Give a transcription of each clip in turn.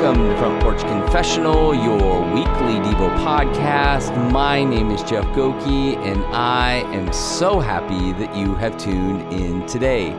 Welcome to Front Porch Confessional, your weekly Devo podcast. My name is Jeff Gokee, and I am so happy that you have tuned in today.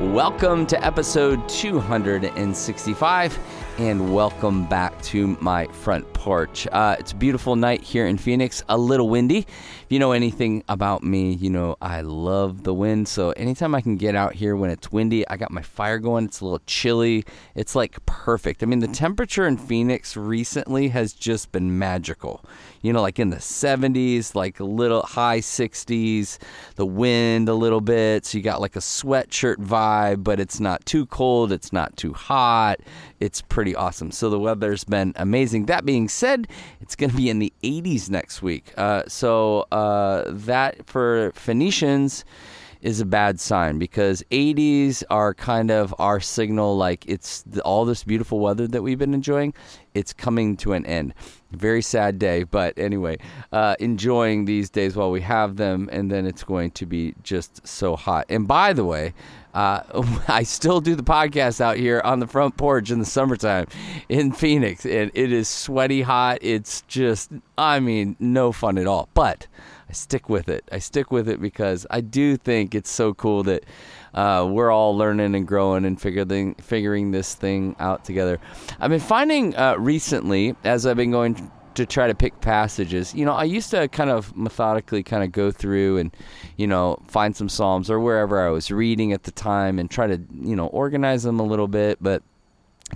Welcome to episode 265 and welcome back to my front porch. Uh, it's a beautiful night here in Phoenix, a little windy. If you know anything about me, you know I love the wind. So anytime I can get out here when it's windy, I got my fire going. It's a little chilly. It's like perfect. I mean, the temperature in Phoenix recently has just been magical. You know, like in the 70s, like a little high 60s, the wind a little bit. So you got like a sweatshirt vibe, but it's not too cold, it's not too hot. It's pretty awesome. So the weather's been amazing. That being said, it's going to be in the 80s next week. Uh, so uh, that for Phoenicians is a bad sign because 80s are kind of our signal like it's the, all this beautiful weather that we've been enjoying it's coming to an end very sad day but anyway uh, enjoying these days while we have them and then it's going to be just so hot and by the way uh, I still do the podcast out here on the front porch in the summertime in Phoenix, and it is sweaty hot. It's just, I mean, no fun at all. But stick with it. I stick with it because I do think it's so cool that uh, we're all learning and growing and figuring figuring this thing out together. I've been finding uh, recently, as I've been going to try to pick passages. You know, I used to kind of methodically kind of go through and, you know, find some Psalms or wherever I was reading at the time and try to, you know, organize them a little bit, but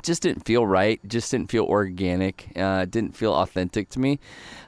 just didn't feel right. Just didn't feel organic. Uh, didn't feel authentic to me.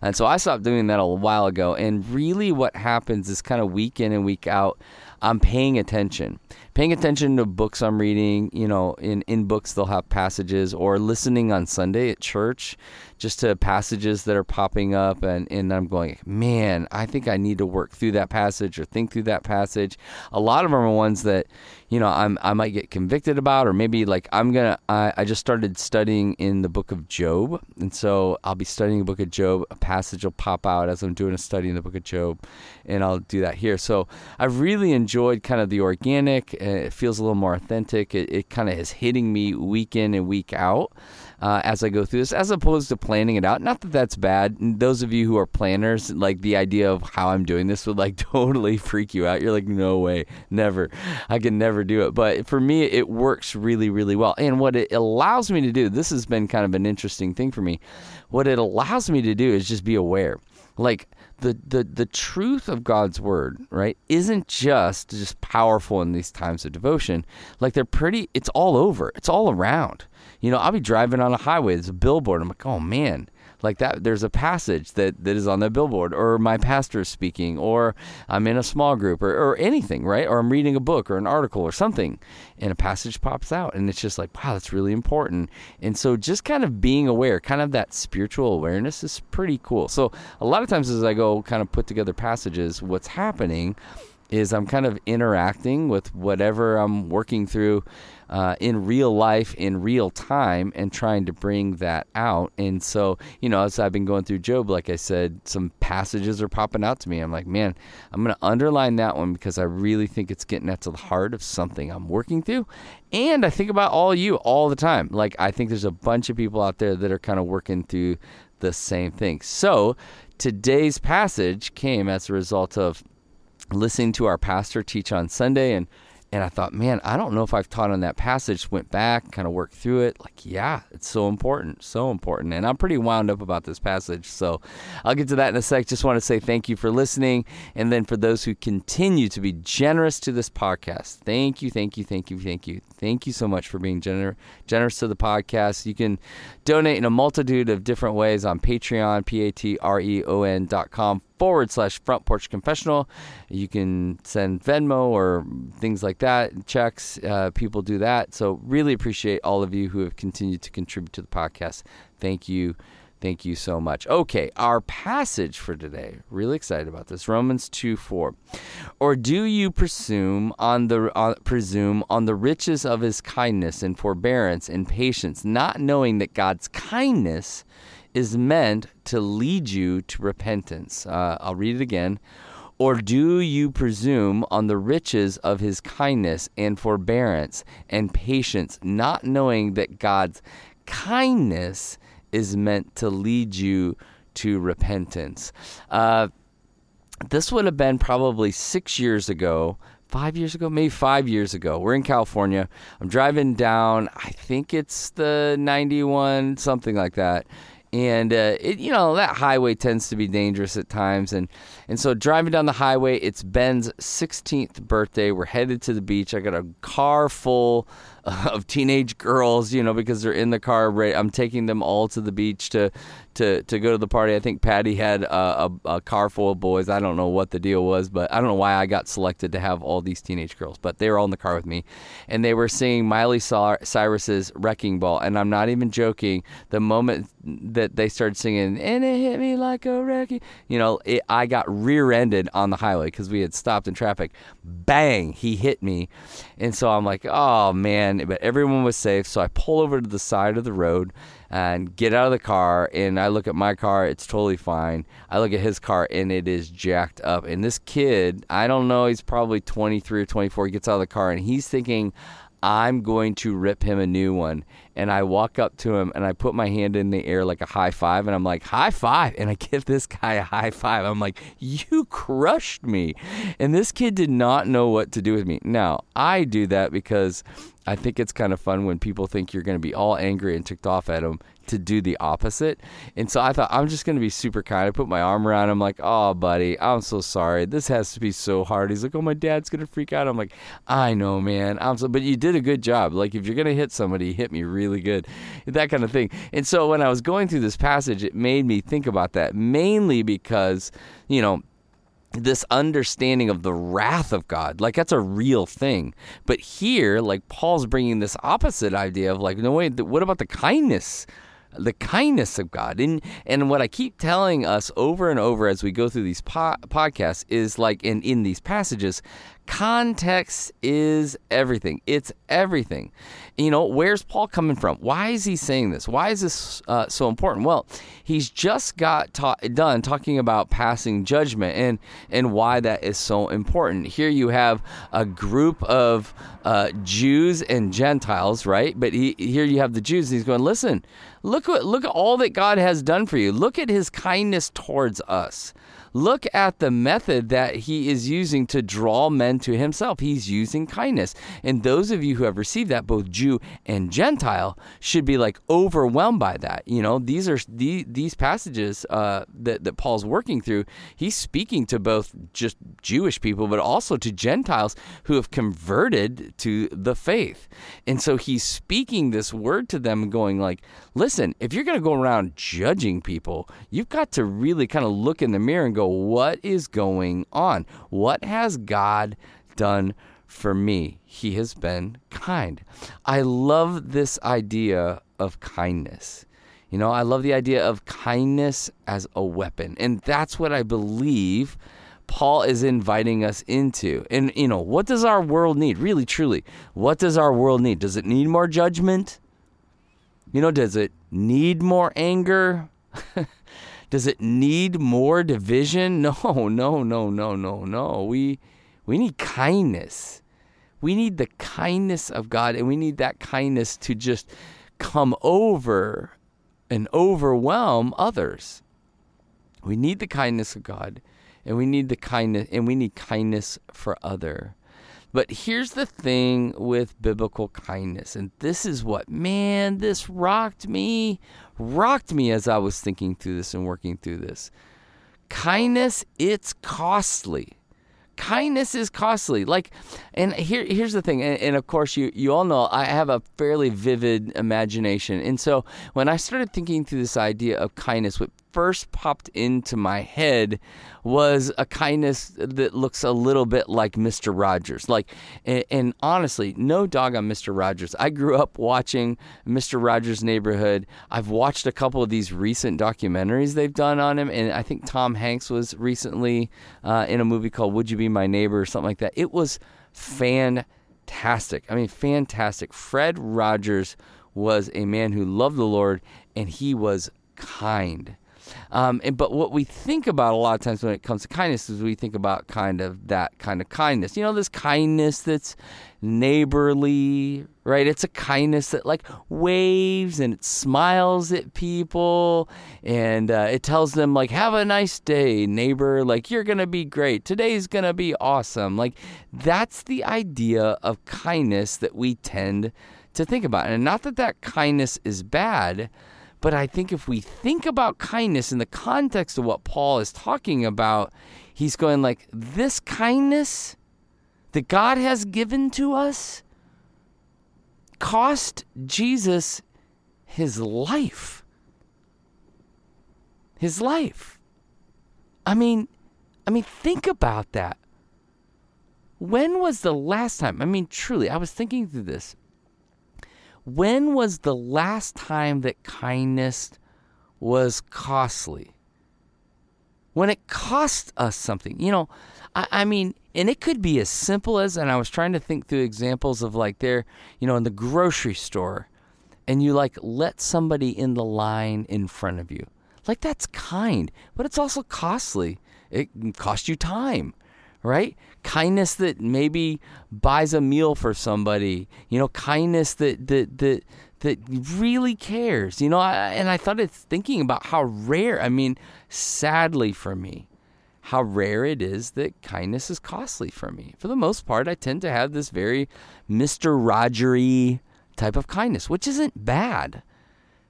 And so I stopped doing that a while ago. And really, what happens is kind of week in and week out, I'm paying attention paying attention to books I'm reading. You know, in, in books, they'll have passages or listening on Sunday at church just to passages that are popping up. And, and I'm going, man, I think I need to work through that passage or think through that passage. A lot of them are ones that, you know, I'm, I might get convicted about, or maybe like I'm going to, I just started studying in the book of Job. And so I'll be studying the book of Job. A passage will pop out as I'm doing a study in the book of Job. And I'll do that here. So I've really enjoyed kind of the organic it feels a little more authentic. It, it kind of is hitting me week in and week out uh, as I go through this, as opposed to planning it out. Not that that's bad. Those of you who are planners, like the idea of how I'm doing this would like totally freak you out. You're like, no way, never. I can never do it. But for me, it works really, really well. And what it allows me to do, this has been kind of an interesting thing for me. What it allows me to do is just be aware. Like, the, the the truth of God's word, right, isn't just just powerful in these times of devotion. Like they're pretty it's all over. It's all around. You know, I'll be driving on a highway, there's a billboard. I'm like, oh man, like that there's a passage that, that is on the billboard or my pastor is speaking or i'm in a small group or, or anything right? Or i'm reading a book or an article or something and a passage pops out and it's just like wow that's really important. And so just kind of being aware kind of that spiritual awareness is pretty cool. So a lot of times as i go kind of put together passages what's happening is i'm kind of interacting with whatever i'm working through uh, in real life, in real time, and trying to bring that out. And so, you know, as I've been going through Job, like I said, some passages are popping out to me. I'm like, man, I'm going to underline that one because I really think it's getting at the heart of something I'm working through. And I think about all you all the time. Like, I think there's a bunch of people out there that are kind of working through the same thing. So, today's passage came as a result of listening to our pastor teach on Sunday and and I thought, man, I don't know if I've taught on that passage. Went back, kind of worked through it. Like, yeah, it's so important, so important. And I'm pretty wound up about this passage. So I'll get to that in a sec. Just want to say thank you for listening. And then for those who continue to be generous to this podcast, thank you, thank you, thank you, thank you. Thank you so much for being gener- generous to the podcast. You can donate in a multitude of different ways on Patreon, P A T R E O N dot com forward slash front porch confessional. You can send Venmo or things like that, checks. Uh, people do that. So, really appreciate all of you who have continued to contribute to the podcast. Thank you. Thank you so much. Okay, our passage for today. Really excited about this. Romans 2 4. Or do you presume on the uh, presume on the riches of his kindness and forbearance and patience, not knowing that God's kindness is meant to lead you to repentance. Uh, I'll read it again. Or do you presume on the riches of his kindness and forbearance and patience, not knowing that God's kindness is meant to lead you to repentance. Uh, this would have been probably six years ago five years ago, maybe five years ago. We're in California. I'm driving down, I think it's the 91, something like that. And uh, it, you know that highway tends to be dangerous at times, and and so driving down the highway, it's Ben's 16th birthday. We're headed to the beach. I got a car full of teenage girls, you know, because they're in the car. Right, I'm taking them all to the beach to to to go to the party. I think Patty had a, a, a, car full of boys. I don't know what the deal was, but I don't know why I got selected to have all these teenage girls. But they were all in the car with me, and they were singing Miley Cyrus's "Wrecking Ball," and I'm not even joking. The moment that they started singing, and it hit me like a wrecking, you know, it, I got rear-ended on the highway because we had stopped in traffic. Bang! He hit me, and so I'm like, oh man! But everyone was safe, so I pull over to the side of the road and get out of the car and I look at my car, it's totally fine. I look at his car and it is jacked up. And this kid, I don't know, he's probably 23 or 24, he gets out of the car and he's thinking, I'm going to rip him a new one. And I walk up to him and I put my hand in the air like a high five. And I'm like, high five. And I give this guy a high five. I'm like, you crushed me. And this kid did not know what to do with me. Now, I do that because I think it's kind of fun when people think you're going to be all angry and ticked off at them to do the opposite. And so I thought I'm just going to be super kind. I put my arm around him like, "Oh, buddy, I'm so sorry. This has to be so hard." He's like, "Oh, my dad's going to freak out." I'm like, "I know, man. I'm so but you did a good job. Like if you're going to hit somebody, hit me really good." That kind of thing. And so when I was going through this passage, it made me think about that mainly because, you know, this understanding of the wrath of God. Like that's a real thing. But here, like Paul's bringing this opposite idea of like, no wait, what about the kindness? The kindness of God. And and what I keep telling us over and over as we go through these po- podcasts is like in in these passages, Context is everything. It's everything. You know, where's Paul coming from? Why is he saying this? Why is this uh, so important? Well, he's just got ta- done talking about passing judgment and and why that is so important. Here you have a group of uh, Jews and Gentiles, right? But he, here you have the Jews. and he's going, listen, look what look at all that God has done for you. Look at His kindness towards us. Look at the method that he is using to draw men to himself. He's using kindness. And those of you who have received that, both Jew and Gentile, should be like overwhelmed by that. You know, these are the, these passages uh, that, that Paul's working through. He's speaking to both just Jewish people, but also to Gentiles who have converted to the faith. And so he's speaking this word to them, going like, listen, if you're going to go around judging people, you've got to really kind of look in the mirror and go, what is going on? What has God done for me? He has been kind. I love this idea of kindness. You know, I love the idea of kindness as a weapon. And that's what I believe Paul is inviting us into. And, you know, what does our world need? Really, truly, what does our world need? Does it need more judgment? You know, does it need more anger? does it need more division? No, no, no, no, no, no. We we need kindness. We need the kindness of God and we need that kindness to just come over and overwhelm others. We need the kindness of God and we need the kindness and we need kindness for other. But here's the thing with biblical kindness, and this is what, man, this rocked me, rocked me as I was thinking through this and working through this. Kindness, it's costly. Kindness is costly. Like, and here, here's the thing, and, and of course, you, you all know I have a fairly vivid imagination. And so when I started thinking through this idea of kindness, what first popped into my head was a kindness that looks a little bit like Mr. Rogers. Like, and, and, honestly, no dog on Mr. Rogers. I grew up watching Mr. Rogers' Neighborhood. I've watched a couple of these recent documentaries they've done on him, and I think Tom Hanks was recently uh, in a movie called Would You Be My Neighbor or something like that. It was fantastic. I mean, fantastic. Fred Rogers was a man who loved the Lord, and he was kind. Um, and, but what we think about a lot of times when it comes to kindness is we think about kind of that kind of kindness. You know, this kindness that's neighborly, right? It's a kindness that like waves and it smiles at people and uh, it tells them like, "Have a nice day, neighbor. Like you're gonna be great. Today's gonna be awesome." Like that's the idea of kindness that we tend to think about, and not that that kindness is bad. But I think if we think about kindness in the context of what Paul is talking about, he's going like, this kindness that God has given to us cost Jesus his life. His life. I mean, I mean think about that. When was the last time? I mean truly, I was thinking through this. When was the last time that kindness was costly? When it cost us something. You know, I, I mean, and it could be as simple as, and I was trying to think through examples of like there, you know, in the grocery store, and you like let somebody in the line in front of you. Like that's kind, but it's also costly. It cost you time, right? Kindness that maybe buys a meal for somebody. You know, kindness that that that that really cares. You know, I, and I thought it's thinking about how rare. I mean, sadly for me, how rare it is that kindness is costly for me. For the most part, I tend to have this very Mr. Rogery type of kindness, which isn't bad.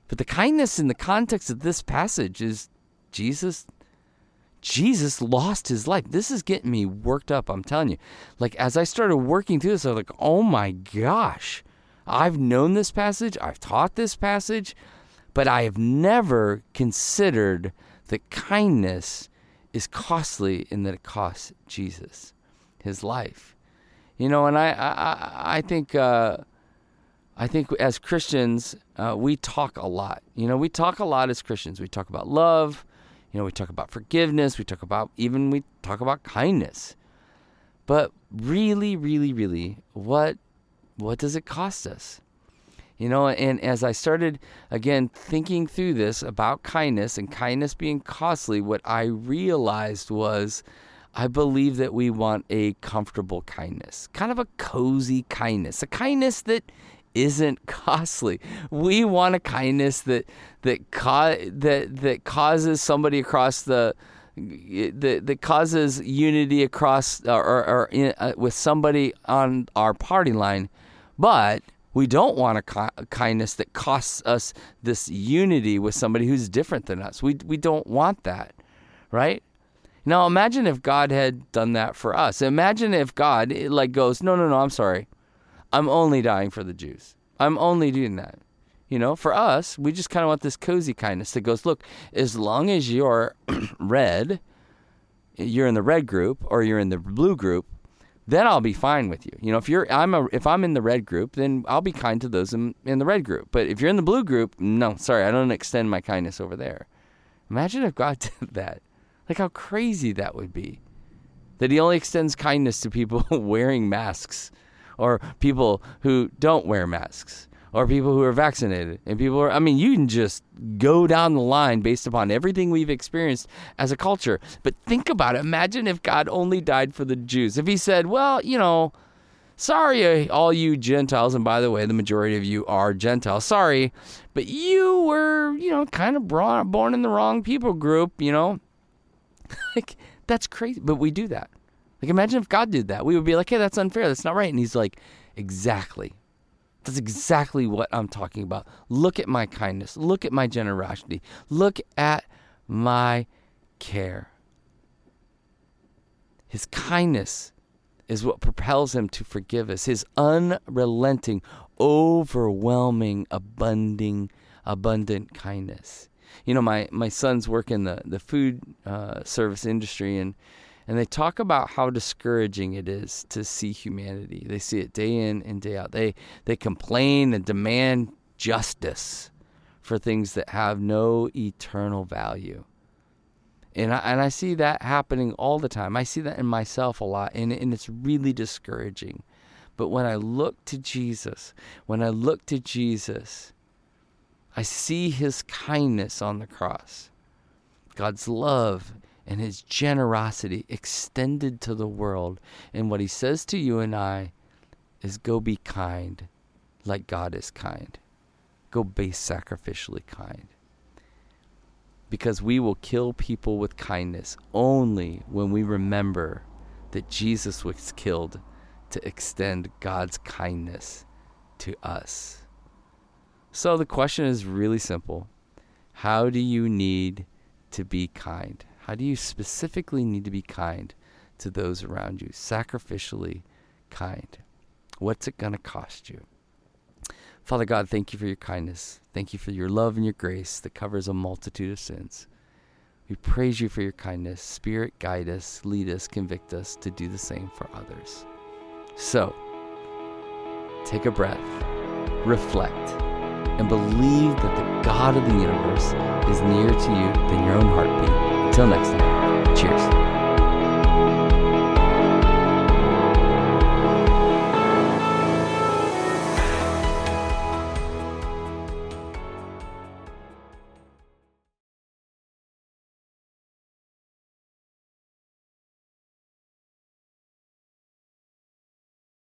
But the kindness in the context of this passage is Jesus Jesus lost his life. This is getting me worked up, I'm telling you. Like as I started working through this, I was like, "Oh my gosh. I've known this passage, I've taught this passage, but I have never considered that kindness is costly in that it costs Jesus his life. You know, and I I, I think uh, I think as Christians uh, we talk a lot. You know, we talk a lot as Christians. We talk about love. You know, we talk about forgiveness. We talk about even we talk about kindness. But really, really, really, what what does it cost us? You know, and as I started again thinking through this about kindness and kindness being costly, what I realized was I believe that we want a comfortable kindness, kind of a cozy kindness, a kindness that isn't costly. We want a kindness that that that that causes somebody across the that that causes unity across or, or, or in, uh, with somebody on our party line, but we don't want a, ki- a, kindness that costs us this unity with somebody who's different than us. We we don't want that, right? Now imagine if God had done that for us. Imagine if God like goes, "No, no, no, I'm sorry. I'm only dying for the Jews. I'm only doing that." You know, for us, we just kind of want this cozy kindness that goes, "Look, as long as you're red, you're in the red group or you're in the blue group, then I'll be fine with you. You know, if you're I'm a if I'm in the red group, then I'll be kind to those in, in the red group. But if you're in the blue group, no, sorry, I don't extend my kindness over there. Imagine if God did that. Like how crazy that would be. That he only extends kindness to people wearing masks or people who don't wear masks or people who are vaccinated and people are i mean you can just go down the line based upon everything we've experienced as a culture. But think about it. Imagine if god only died for the jews. If he said well you know sorry all you gentiles and by the way the majority of you are gentiles sorry but you were you know kind of born in the wrong people group you know? Like that's crazy. But we do that like imagine if god did that we would be like hey that's unfair that's not right and he's like exactly that's exactly what I'm talking about. Look at my kindness. Look at my generosity. Look at my care. His kindness is what propels him to forgive us. His unrelenting, overwhelming, abundant, abundant kindness. You know, my, my sons work in the, the food uh, service industry, and and they talk about how discouraging it is to see humanity. They see it day in and day out. They they complain and demand justice for things that have no eternal value. And I, and I see that happening all the time. I see that in myself a lot, and, and it's really discouraging. But when I look to Jesus, when I look to Jesus, I see his kindness on the cross. God's love and his generosity extended to the world. And what he says to you and I is go be kind like God is kind. Go be sacrificially kind. Because we will kill people with kindness only when we remember that Jesus was killed to extend God's kindness to us. So the question is really simple How do you need to be kind? How do you specifically need to be kind to those around you? Sacrificially kind. What's it going to cost you? Father God, thank you for your kindness. Thank you for your love and your grace that covers a multitude of sins. We praise you for your kindness. Spirit, guide us, lead us, convict us to do the same for others. So, take a breath, reflect, and believe that the God of the universe is nearer to you than your own heartbeat. Until next time, cheers.